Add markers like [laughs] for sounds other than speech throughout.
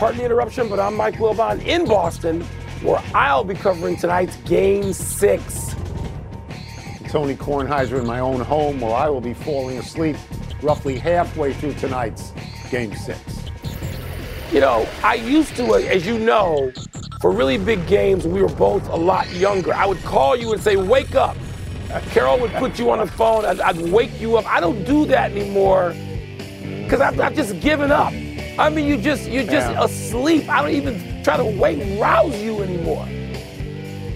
Pardon the interruption, but I'm Mike Wilbon in Boston, where I'll be covering tonight's Game 6. Tony Kornheiser in my own home, where I will be falling asleep roughly halfway through tonight's Game 6. You know, I used to, as you know, for really big games, we were both a lot younger. I would call you and say, Wake up. Uh, Carol would put you on the phone. I'd, I'd wake you up. I don't do that anymore because I've, I've, just given up. I mean, you just you're just yeah. asleep. I don't even try to wake rouse you anymore.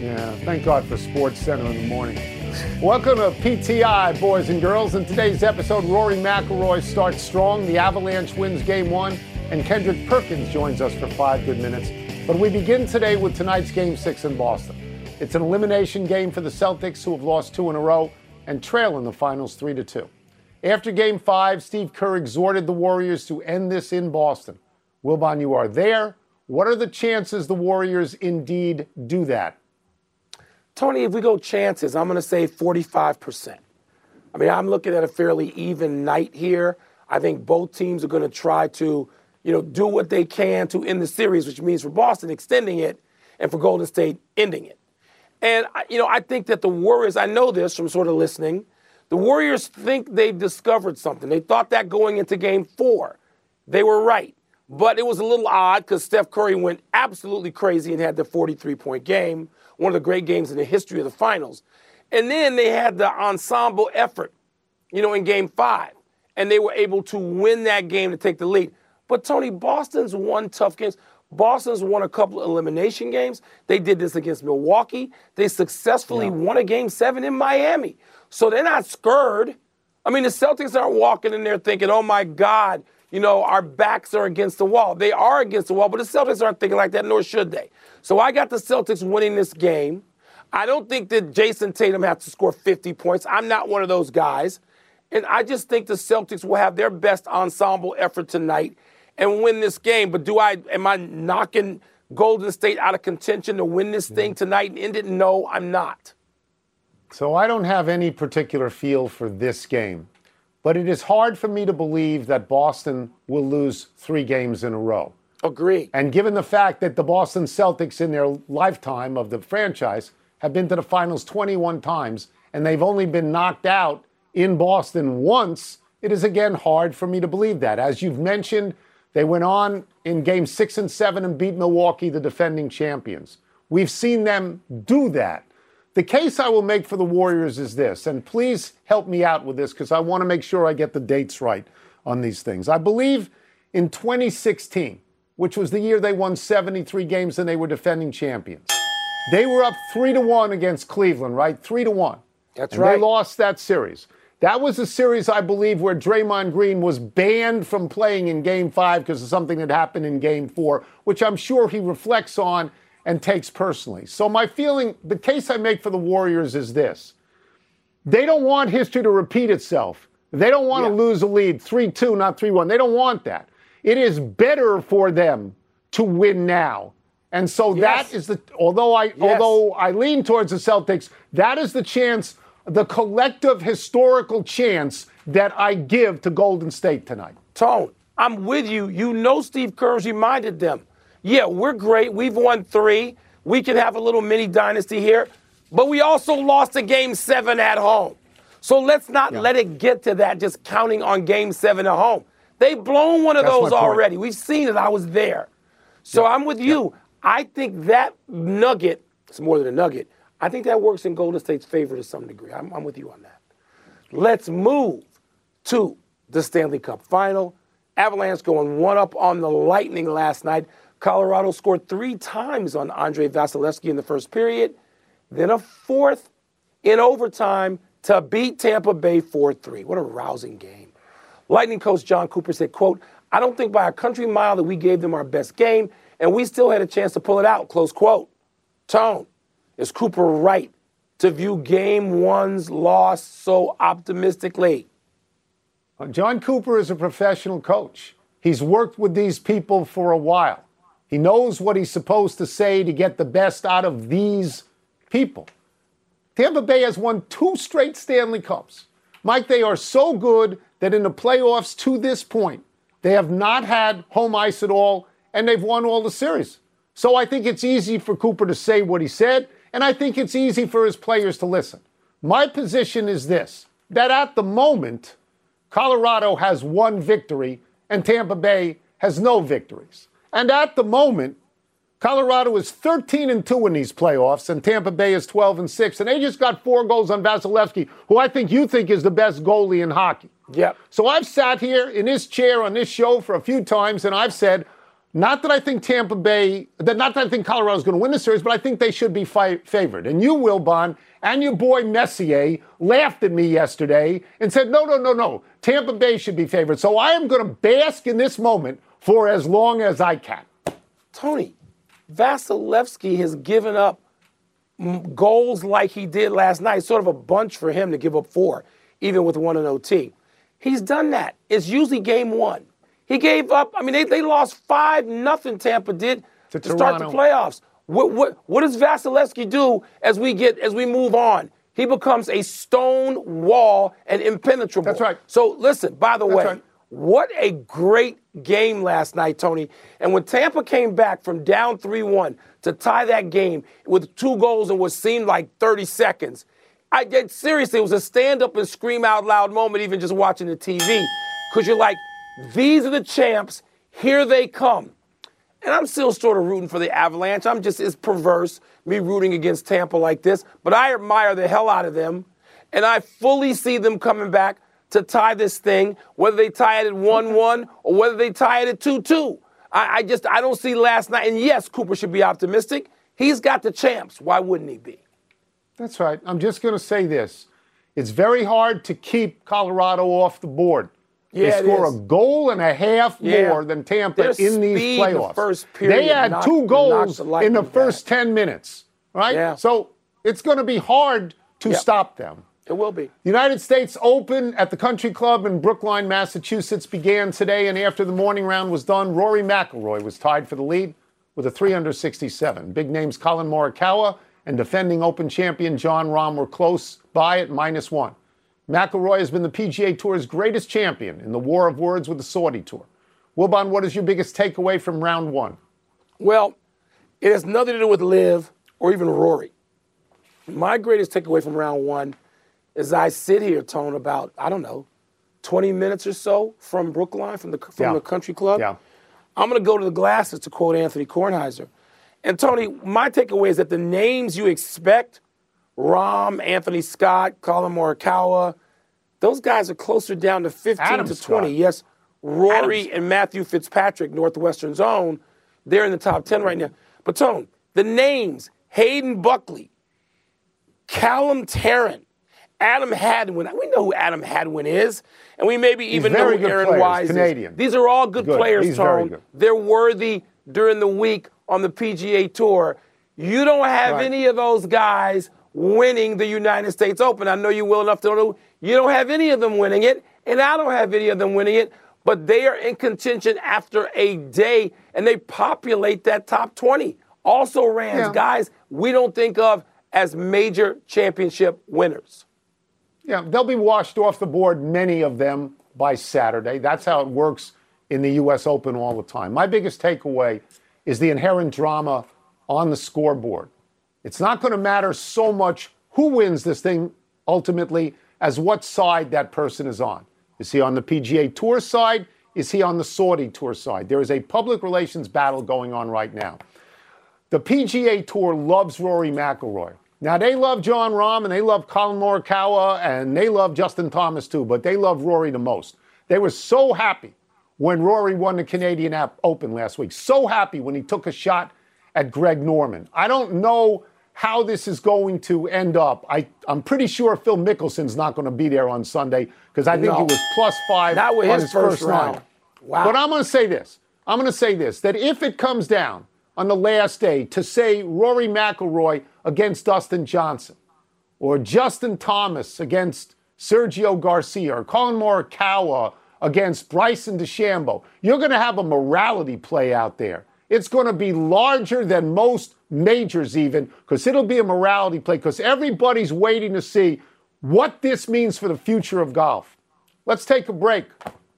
Yeah, thank God for Sports Center in the morning. Welcome to PTI, boys and girls. In today's episode, Rory McIlroy starts strong. The Avalanche wins Game One, and Kendrick Perkins joins us for five good minutes. But we begin today with tonight's Game Six in Boston. It's an elimination game for the Celtics, who have lost two in a row and trail in the finals 3 to 2. After game five, Steve Kerr exhorted the Warriors to end this in Boston. Wilbon, you are there. What are the chances the Warriors indeed do that? Tony, if we go chances, I'm going to say 45%. I mean, I'm looking at a fairly even night here. I think both teams are going to try to, you know, do what they can to end the series, which means for Boston extending it and for Golden State ending it. And, you know, I think that the Warriors, I know this from sort of listening, the Warriors think they've discovered something. They thought that going into game four. They were right. But it was a little odd because Steph Curry went absolutely crazy and had the 43 point game, one of the great games in the history of the finals. And then they had the ensemble effort, you know, in game five. And they were able to win that game to take the lead. But Tony, Boston's won tough games. Boston's won a couple of elimination games. They did this against Milwaukee. They successfully yeah. won a game seven in Miami. So they're not scared. I mean, the Celtics aren't walking in there thinking, oh my God, you know, our backs are against the wall. They are against the wall, but the Celtics aren't thinking like that, nor should they. So I got the Celtics winning this game. I don't think that Jayson Tatum has to score 50 points. I'm not one of those guys. And I just think the Celtics will have their best ensemble effort tonight and win this game. But do I am I knocking Golden State out of contention to win this thing mm-hmm. tonight and end it? No, I'm not. So I don't have any particular feel for this game. But it is hard for me to believe that Boston will lose three games in a row. Agree. And given the fact that the Boston Celtics in their lifetime of the franchise have been to the finals 21 times and they've only been knocked out in Boston once, it is again hard for me to believe that. As you've mentioned, they went on in game six and seven and beat Milwaukee, the defending champions. We've seen them do that. The case I will make for the Warriors is this, and please help me out with this because I want to make sure I get the dates right on these things. I believe in 2016, which was the year they won 73 games and they were defending champions. They were up three to one against Cleveland, right? Three to one. That's and right. They lost that series. That was a series, I believe, where Draymond Green was banned from playing in game five because of something that happened in game four, which I'm sure he reflects on and takes personally. So, my feeling, the case I make for the Warriors is this they don't want history to repeat itself. They don't want yeah. to lose a lead 3 2, not 3 1. They don't want that. It is better for them to win now. And so yes. that is the although I yes. although I lean towards the Celtics, that is the chance the collective historical chance that I give to Golden State tonight. Tone, I'm with you. You know Steve Kerr's reminded them. Yeah, we're great. We've won three. We can have a little mini dynasty here. But we also lost a game seven at home. So let's not yeah. let it get to that just counting on game seven at home. They've blown one of That's those already. We've seen it. I was there. So yeah. I'm with you. Yeah. I think that nugget, it's more than a nugget, I think that works in Golden State's favor to some degree. I'm, I'm with you on that. Let's move to the Stanley Cup final. Avalanche going one up on the Lightning last night. Colorado scored three times on Andrei Vasilevskiy in the first period, then a fourth in overtime to beat Tampa Bay 4 3. What a rousing game. Lightning coach Jon Cooper said, quote, I don't think by a country mile that we gave them our best game, and we still had a chance to pull it out. Close quote. Tone, is Cooper right to view game one's loss so optimistically? Uh, Jon Cooper is a professional coach. He's worked with these people for a while. He knows what he's supposed to say to get the best out of these people. Tampa Bay has won two straight Stanley Cups. Mike, they are so good that in the playoffs to this point, they have not had home ice at all, and they've won all the series. So I think it's easy for Cooper to say what he said, and I think it's easy for his players to listen. My position is this that at the moment, Colorado has one victory and Tampa Bay has no victories. And at the moment, Colorado is 13 and 2 in these playoffs, and Tampa Bay is 12 and 6. And they just got four goals on Vasilevskiy, who I think you think is the best goalie in hockey. Yep. So I've sat here in this chair on this show for a few times, and I've said, not that I think Tampa Bay, that not that I think Colorado is going to win the series, but I think they should be fi- favored. And you, Wilbon, and your boy Messier laughed at me yesterday and said, no, no, no, no. Tampa Bay should be favored. So I am going to bask in this moment for as long as I can. Tony, Vasilevskiy has given up goals like he did last night. Sort of a bunch for him to give up four, even with one in OT. He's done that. It's usually game one. He gave up. I mean, they, they lost five nothing. Tampa did to, to start the playoffs. What what what does Vasilevskiy do as we get as we move on? He becomes a stone wall and impenetrable. That's right. So listen. By the That's way, right. what a great game last night, Tony. And when Tampa came back from down three one to tie that game with two goals in what seemed like 30 seconds. I get seriously, it was a stand up and scream out loud moment, even just watching the TV. Because you're like, these are the champs. Here they come. And I'm still sort of rooting for the Avalanche. I'm just as perverse, me rooting against Tampa like this. But I admire the hell out of them. And I fully see them coming back to tie this thing, whether they tie it at 1 1 or whether they tie it at 2 2. I, I just, I don't see last night. And yes, Cooper should be optimistic. He's got the champs. Why wouldn't he be? That's right. I'm just going to say this. It's very hard to keep Colorado off the board. Yeah, they score a goal and a half Yeah. more than Tampa Their in these the playoffs. period they had knocked- two goals the in the back. first 10 minutes, right? Yeah. So it's going to be hard to Yep. stop them. It will be. The United States Open at the Country Club in Brookline, Massachusetts began today, and after the morning round was done, Rory McIlroy was tied for the lead with a 3 under 67. Big names Collin Morikawa and defending Open champion Jon Rahm were close by at minus one. McIlroy has been the PGA Tour's greatest champion in the war of words with the Saudi Tour. Wilbon, what is your biggest takeaway from round one? Well, it has nothing to do with Liv or even Rory. My greatest takeaway from round one is I sit here, Tone, about, I don't know, 20 minutes or so from Brookline, from the, from Yeah. the country club. Yeah. I'm going to go to the glasses, to quote Anthony Kornheiser. And Tony, my takeaway is that the names you expect, Rahm, Anthony Scott, Collin Morikawa, those guys are closer down to 15 Adam to Scott. 20. Yes, Rory Adam and Matthew Fitzpatrick, Northwestern Zone, they're in the top 10 right now. But Tone, the names, Hayden Buckley, Callum Tarren, Adam Hadwin. We know who Adam Hadwin is, and we maybe even know who Aaron players, Wise Canadian. is. These are all good, Good. players, He's Tone. good. They're worthy during the week on the PGA Tour. You don't have Right. any of those guys winning the United States Open. I know you well enough to know you don't have any of them winning it, and I don't have any of them winning it. But they are in contention after a day, and they populate that top 20. Also, Rams, Yeah. guys we don't think of as major championship winners. Yeah, they'll be washed off the board, many of them, by Saturday. That's how it works in the U.S. Open all the time. My biggest takeaway is the inherent drama on the scoreboard. It's not going to matter so much who wins this thing ultimately as what side that person is on. Is he on the PGA Tour side? Is he on the Saudi Tour side? There is a public relations battle going on right now. The PGA Tour loves Rory McIlroy. Now they love Jon Rahm and they love Collin Morikawa and they love Justin Thomas too, but they love Rory the most. They were so happy when Rory won the Canadian Open last week. So happy when he took a shot at Greg Norman. I don't know how this is going to end up. I, I'm pretty sure Phil Mickelson's not going to be there on Sunday because I think he was plus five Not with on his first round. nine. Wow. But I'm going to say this. I'm going to say this that if it comes down on the last day to say Rory McIlroy against Dustin Johnson, or Justin Thomas against Sergio Garcia, or Collin Morikawa against Bryson DeChambeau, you're going to have a morality play out there. It's going to be larger than most majors, even, because it'll be a morality play, because everybody's waiting to see what this means for the future of golf. Let's take a break.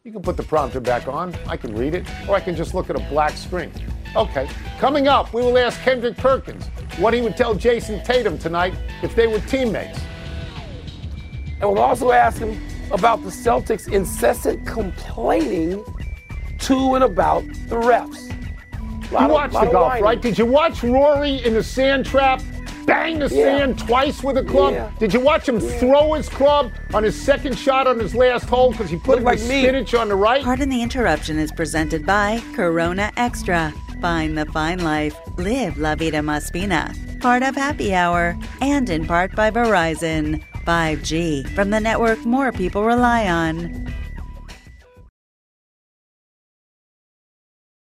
You can put the prompter back on. I can read it, or I can just look at a black screen. Okay, coming up, we will ask Kendrick Perkins what he would tell Jayson Tatum tonight if they were teammates. And we'll also ask him about the Celtics' incessant complaining to and about the refs. You watched the golf, whining. right? Did you watch Rory in the sand trap bang the yeah. sand twice with a club? Yeah. Did you watch him yeah. throw his club on his second shot on his last hole because he put like spinach on the right? Pardon the interruption is presented by Corona Extra. Find the fine life. Live La Vida Más Fina. Part of Happy Hour and in part by Verizon. 5G from the network more people rely on.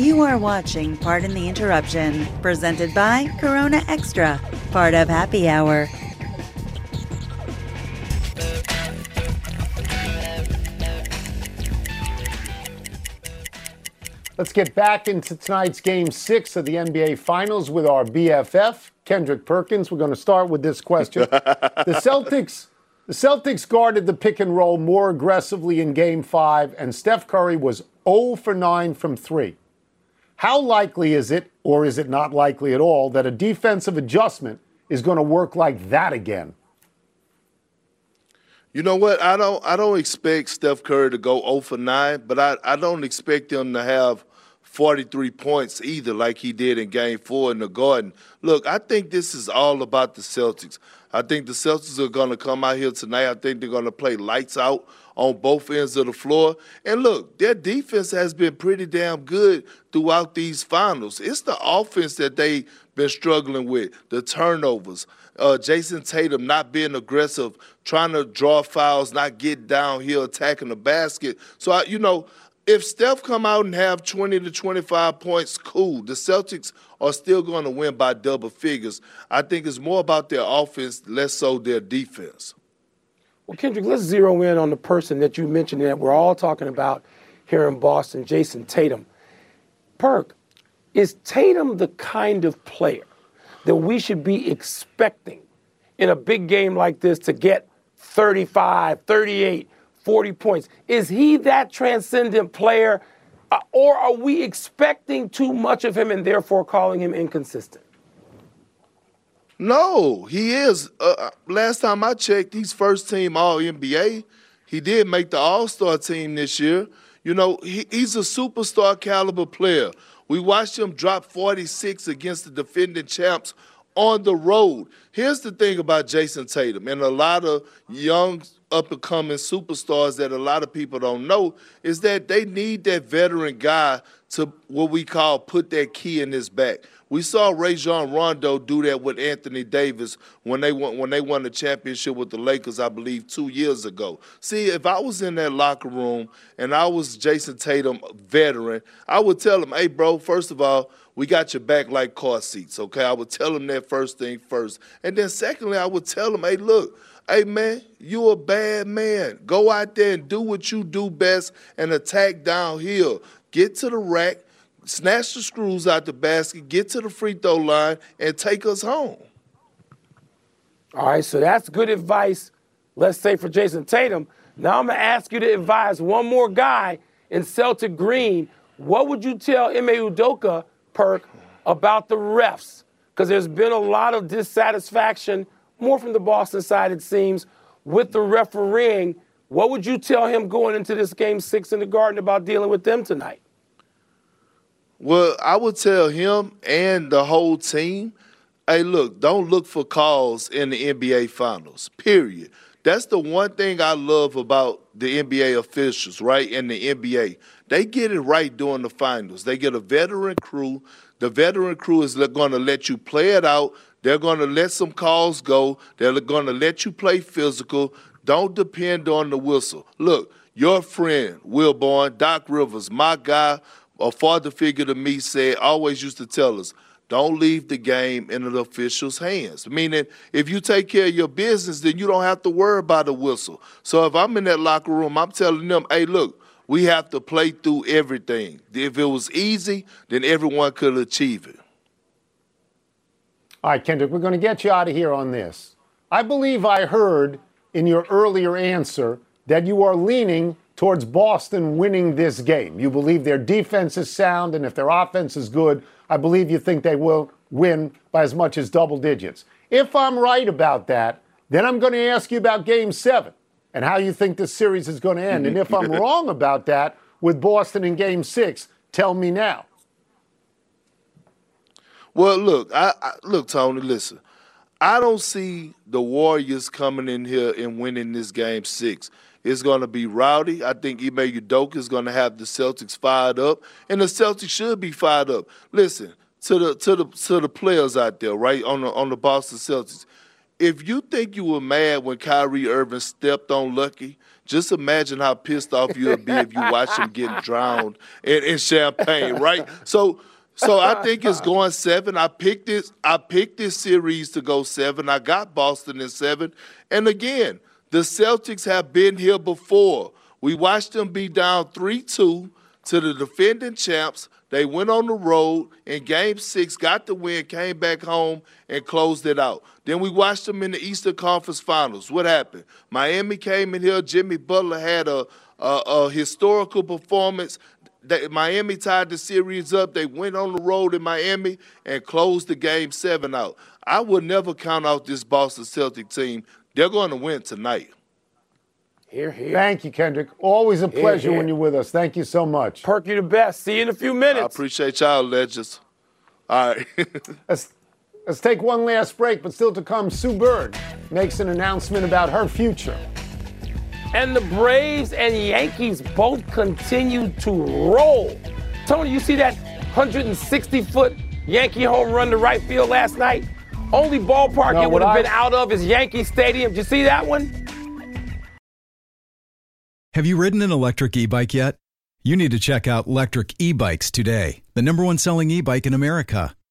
You are watching Pardon the Interruption, presented by Corona Extra, part of Happy Hour. Let's get back into tonight's game six of the NBA Finals with our BFF, Kendrick Perkins. We're going to start with this question. [laughs] the Celtics. The Celtics guarded the pick and roll more aggressively in game five, and Steph Curry was 0 for 9 from 3. How likely is it, or is it not likely at all, that a defensive adjustment is going to work like that again? You know what? I don't I don't expect Steph Curry to go 0 for 9, but I, I don't expect him to have 43 points either, like he did in game four in the Garden. Look, I think this is all about the Celtics. I think the Celtics are going to come out here tonight. I think they're going to play lights out on both ends of the floor. And look, their defense has been pretty damn good throughout these finals. It's the offense that they've been struggling with, the turnovers. Uh, Jayson Tatum not being aggressive, trying to draw fouls, not get down here attacking the basket. So, I, you know, if Steph come out and have 20 to 25 points, cool. The Celtics are still going to win by double figures. I think it's more about their offense, less so their defense. Well, Kendrick, let's zero in on the person that you mentioned that we're all talking about here in Boston, Jayson Tatum. Perk, is Tatum the kind of player that we should be expecting in a big game like this to get 35, 38, 40 points? Is he that transcendent player, uh, or are we expecting too much of him and therefore calling him inconsistent? No, he is. Uh, uh, last time I checked, he's first team All NBA. He did make the All Star team this year. You know, he, he's a superstar caliber player. We watched him drop 46 against the defending champs on the road. Here's the thing about Jayson Tatum and a lot of young up and coming superstars that a lot of people don't know is that they need that veteran guy to what we call put that key in his back We saw Rajon Rondo do that with Anthony Davis when they won when they won the championship with the Lakers, I believe, two years ago. See, if I was in that locker room and I was Jayson Tatum, veteran, I would tell him, "Hey, bro, first of all." We got your back like car seats, okay? I would tell him that first thing first. And then secondly, I would tell him, hey, look, hey man, you a bad man. Go out there and do what you do best and attack downhill. Get to the rack, snatch the screws out the basket, get to the free throw line, and take us home. All right, so that's good advice, let's say, for Jayson Tatum. Now I'm going to ask you to advise one more guy in Celtic Green. What would you tell Ime Udoka Perk about the refs because there's been a lot of dissatisfaction, more from the Boston side, it seems, with the refereeing. What would you tell him going into this game six in the Garden about dealing with them tonight? Well, I would tell him and the whole team hey, look, don't look for calls in the NBA Finals, period. That's the one thing I love about the NBA officials, right? In the NBA, they get it right during the finals. They get a veteran crew. The veteran crew is going to let you play it out. They're going to let some calls go. They're going to let you play physical. Don't depend on the whistle. Look, your friend, Wilbon, Doc Rivers, my guy, a father figure to me, said, always used to tell us, don't leave the game in the official's hands. Meaning, if you take care of your business, then you don't have to worry about the whistle. So if I'm in that locker room, I'm telling them, hey, look, we have to play through everything. If it was easy, then everyone could achieve it. All right, Kendrick, we're going to get you out of here on this. I believe I heard in your earlier answer that you are leaning towards Boston winning this game. You believe their defense is sound, and if their offense is good, I believe you think they will win by as much as double digits. If I'm right about that, then I'm going to ask you about game seven and how you think this series is going to end. and if I'm [laughs] wrong about that with Boston in game six, tell me now. Well, look, I, I, look, Tony. Listen, I don't see the Warriors coming in here and winning this game six. It's going to be rowdy. I think Ime Udoka is going to have the Celtics fired up, and the Celtics should be fired up. Listen to the to the to the players out there, right on the on the Boston Celtics. If you think you were mad when Kyrie Irving stepped on Lucky, just imagine how pissed off you'd be if you watch him get [laughs] drowned in, in champagne, right? So. So I [laughs] think it's going seven. I picked this. I picked this series to go seven. I got Boston in seven. And again, the Celtics have been here before. We watched them be down 3 2 to the defending champs. They went on the road in game six, got the win, came back home, and closed it out. Then we watched them in the Eastern Conference Finals. What happened? Miami came in here. Jimmy Butler had a, a, a historical performance. They, Miami tied the series up. They went on the road in Miami and closed the game seven out. I would never count out this Boston Celtic team. They're going to win tonight. Here, here. Thank you, Kendrick. Always a pleasure here, here. when you're with us. Thank you so much. Perk, you the best. See you in a few minutes. I appreciate y'all, legends. All right. [laughs] let's, let's take one last break, but still to come, Sue Bird makes an announcement about her future. And the Braves and Yankees both continue to roll. Tony, you see that 160 foot Yankee home run to right field last night? Only ballpark no, it would have been out of is Yankee Stadium. Did you see that one? Have you ridden an electric e bike yet? You need to check out Lectric E Bikes today, the number one selling e bike in America.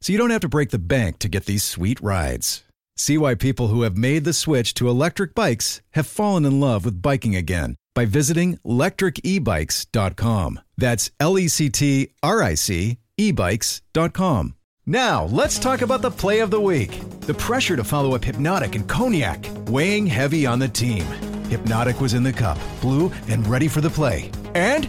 so you don't have to break the bank to get these sweet rides. See why people who have made the switch to electric bikes have fallen in love with biking again by visiting lectricebikes.com. That's L E C T R I C ebikes.com. Now, let's talk about the play of the week. The pressure to follow up Hypnotic and Cognac, weighing heavy on the team. Hypnotic was in the cup, blue, and ready for the play. And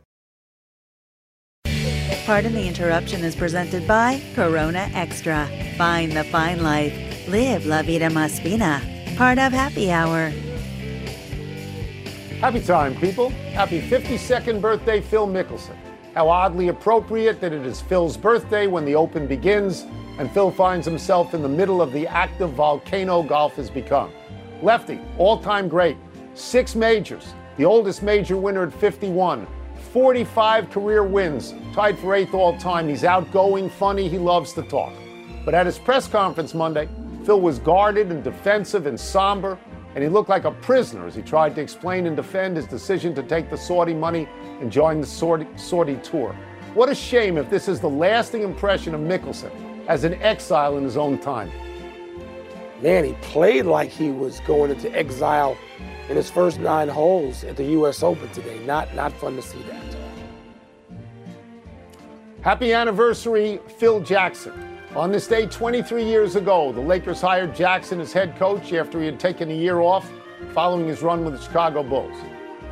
Pardon the interruption is presented by Corona Extra. Find the fine life. Live La Vida Más Fina. Part of Happy Hour. Happy time, people. Happy 52nd birthday, Phil Mickelson. How oddly appropriate that it is Phil's birthday when the Open begins, and Phil finds himself in the middle of the active volcano golf has become. Lefty, all time great. Six majors, the oldest major winner at 51. 45 career wins, tied for eighth all time. He's outgoing, funny, he loves to talk. But at his press conference Monday, Phil was guarded and defensive and somber, and he looked like a prisoner as he tried to explain and defend his decision to take the Saudi money and join the Saudi, Saudi tour. What a shame if this is the lasting impression of Mickelson as an exile in his own time. Man, he played like he was going into exile in his first nine holes at the U.S. Open today. Not, not fun to see that. Happy anniversary, Phil Jackson. On this day 23 years ago, the Lakers hired Jackson as head coach after he had taken a year off following his run with the Chicago Bulls.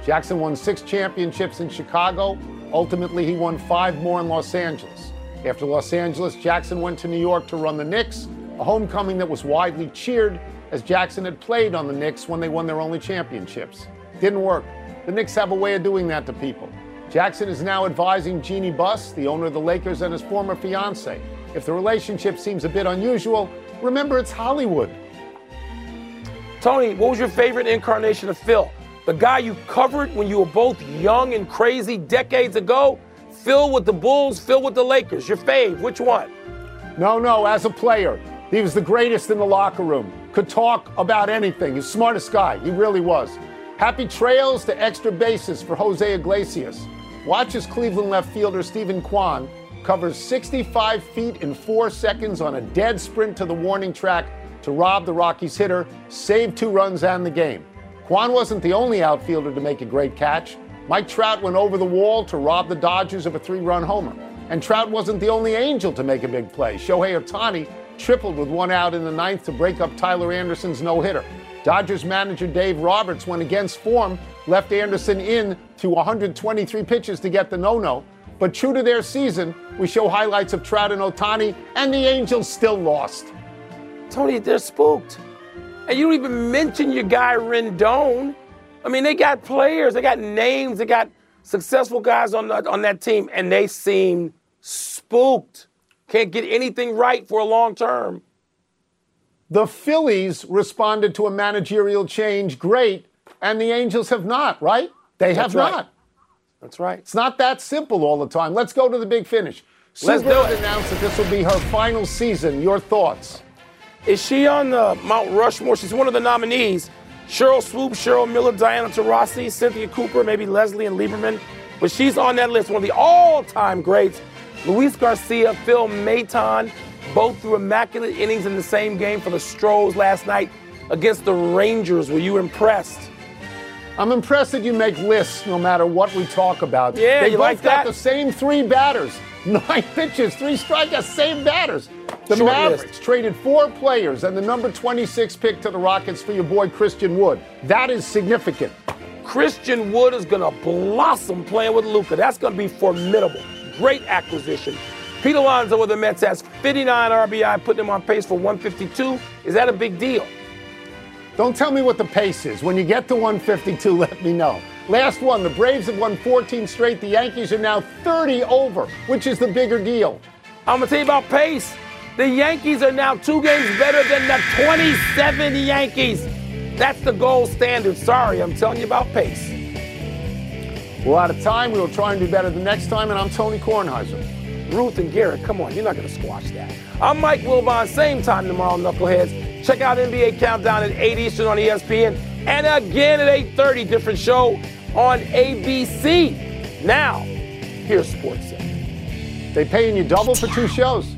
Jackson won six championships in Chicago. Ultimately, he won five more in Los Angeles. After Los Angeles, Jackson went to New York to run the Knicks, a homecoming that was widely cheered as Jackson had played on the Knicks when they won their only championships. Didn't work. The Knicks have a way of doing that to people. Jackson is now advising Jeanie Buss, the owner of the Lakers, and his former fiance. If the relationship seems a bit unusual, remember it's Hollywood. Tony, what was your favorite incarnation of Phil? The guy you covered when you were both young and crazy decades ago? Phil with the Bulls, Phil with the Lakers. Your fave, which one? No, no, as a player, he was the greatest in the locker room. Could talk about anything. He's smartest guy. He really was. Happy trails to extra bases for Jose Iglesias. Watch as Cleveland left fielder Steven Kwan covers 65 feet in four seconds on a dead sprint to the warning track to rob the Rockies hitter, save two runs and the game. Kwan wasn't the only outfielder to make a great catch. Mike Trout went over the wall to rob the Dodgers of a three run homer. And Trout wasn't the only angel to make a big play. Shohei Ohtani tripled with one out in the ninth to break up Tyler Anderson's no hitter. Dodgers manager Dave Roberts went against form, left Anderson in to 123 pitches to get the no no. But true to their season, we show highlights of Trout and Ohtani, and the Angels still lost. Tony, they're spooked. And you don't even mention your guy Rendon. I mean, they got players, they got names, they got successful guys on, the, on that team, and they seem spooked. Can't get anything right for a long term. The Phillies responded to a managerial change great, and the Angels have not, right? They have right. not. That's right. It's not that simple all the time. Let's go to the big finish. Let's Sue Bird announced that this will be her final season. Your thoughts? Is she on the Mount Rushmore? She's one of the nominees. Sheryl Swoopes, Cheryl Miller, Diana Taurasi, Cynthia Cooper, maybe Leslie and Lieberman. But she's on that list, one of the all-time greats. Luis Garcia, Phil Maton, both threw immaculate innings in the same game for the Stros last night against the Rangers. Were you impressed? I'm impressed that you make lists no matter what we talk about. Yeah, they both like got that? the same three batters, [laughs] nine pitches, three strikeouts, same batters. The Short Mavericks list. traded four players and the number 26 pick to the Rockets for your boy Christian Wood. That is significant. Christian Wood is going to blossom playing with Luka. That's going to be formidable. Great acquisition. Pete Alonso with the Mets has 59 RBI, putting him on pace for 152. Is that a big deal? Don't tell me what the pace is. When you get to 152, [laughs] let me know. Last one, the Braves have won 14 straight. The Yankees are now 30 over, which is the bigger deal. I'm going to tell you about pace. The Yankees are now two games better than the 27 Yankees. That's the gold standard. Sorry, I'm telling you about pace. We're out of time. We will try and do better the next time, and I'm Tony Kornheiser. Ruth and Garrett, come on, you're not going to squash that. I'm Mike Wilbon, same time tomorrow, Knuckleheads. Check out NBA Countdown at 8 Eastern on ESPN, and again at 8.30, different show on ABC. Now, here's Sports Center. They paying you double for two shows.